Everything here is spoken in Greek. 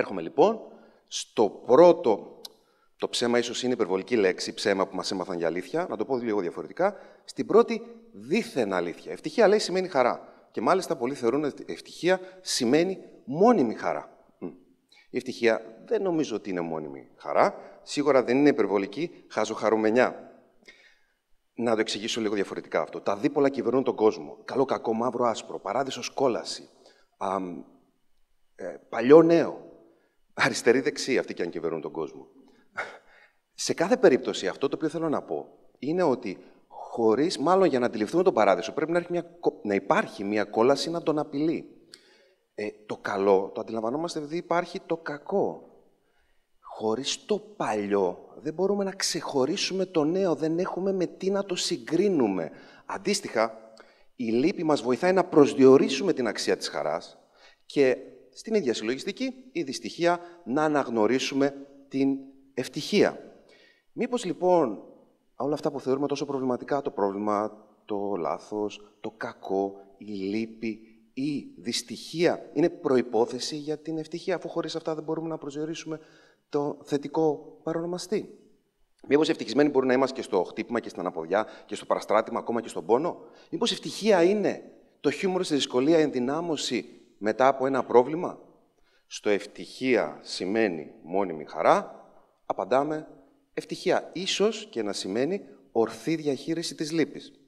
Έρχομαι λοιπόν στο πρώτο, το ψέμα ίσως είναι υπερβολική λέξη, ψέμα που μας έμαθαν για αλήθεια, να το πω λίγο διαφορετικά, στην πρώτη δίθεν αλήθεια. Ευτυχία λέει σημαίνει χαρά. Και μάλιστα πολλοί θεωρούν ότι ευτυχία σημαίνει μόνιμη χαρά. Η ευτυχία δεν νομίζω ότι είναι μόνιμη χαρά. Σίγουρα δεν είναι υπερβολική χαζοχαρουμενιά. Να το εξηγήσω λίγο διαφορετικά αυτό. Τα δίπολα κυβερνούν τον κόσμο. Καλό, κακό, μαύρο, άσπρο. Παράδεισος, κόλαση. Α, ε, παλιό, νέο. Αριστερή, δεξί, αυτοί και αν κυβερνούν τον κόσμο. Σε κάθε περίπτωση, αυτό το οποίο θέλω να πω είναι ότι χωρίς, μάλλον για να αντιληφθούμε τον παράδεισο, πρέπει να, έχει μια, να υπάρχει μια κόλαση να τον απειλεί. Ε, το καλό το αντιλαμβανόμαστε επειδή υπάρχει το κακό. Χωρίς το παλιό δεν μπορούμε να ξεχωρίσουμε το νέο, δεν έχουμε με τι να το συγκρίνουμε. Αντίστοιχα, η λύπη μας βοηθάει να προσδιορίσουμε την αξία της χαράς και στην ίδια συλλογιστική η δυστυχία να αναγνωρίσουμε την ευτυχία. Μήπως λοιπόν όλα αυτά που θεωρούμε τόσο προβληματικά, το πρόβλημα, το λάθος, το κακό, η λύπη, η δυστυχία είναι προϋπόθεση για την ευτυχία, αφού χωρίς αυτά δεν μπορούμε να προσδιορίσουμε το θετικό παρονομαστή; Μήπως ευτυχισμένοι μπορούμε να είμαστε και στο χτύπημα και στην αναποδιά και στο παραστράτημα, ακόμα και στον πόνο; Μήπως ευτυχία είναι το χιούμορ στη δυσκολία, ενδυνάμωση μετά από ένα πρόβλημα. Στο ευτυχία σημαίνει μόνιμη χαρά, απαντάμε ευτυχία. Ίσως και να σημαίνει ορθή διαχείριση της λύπης.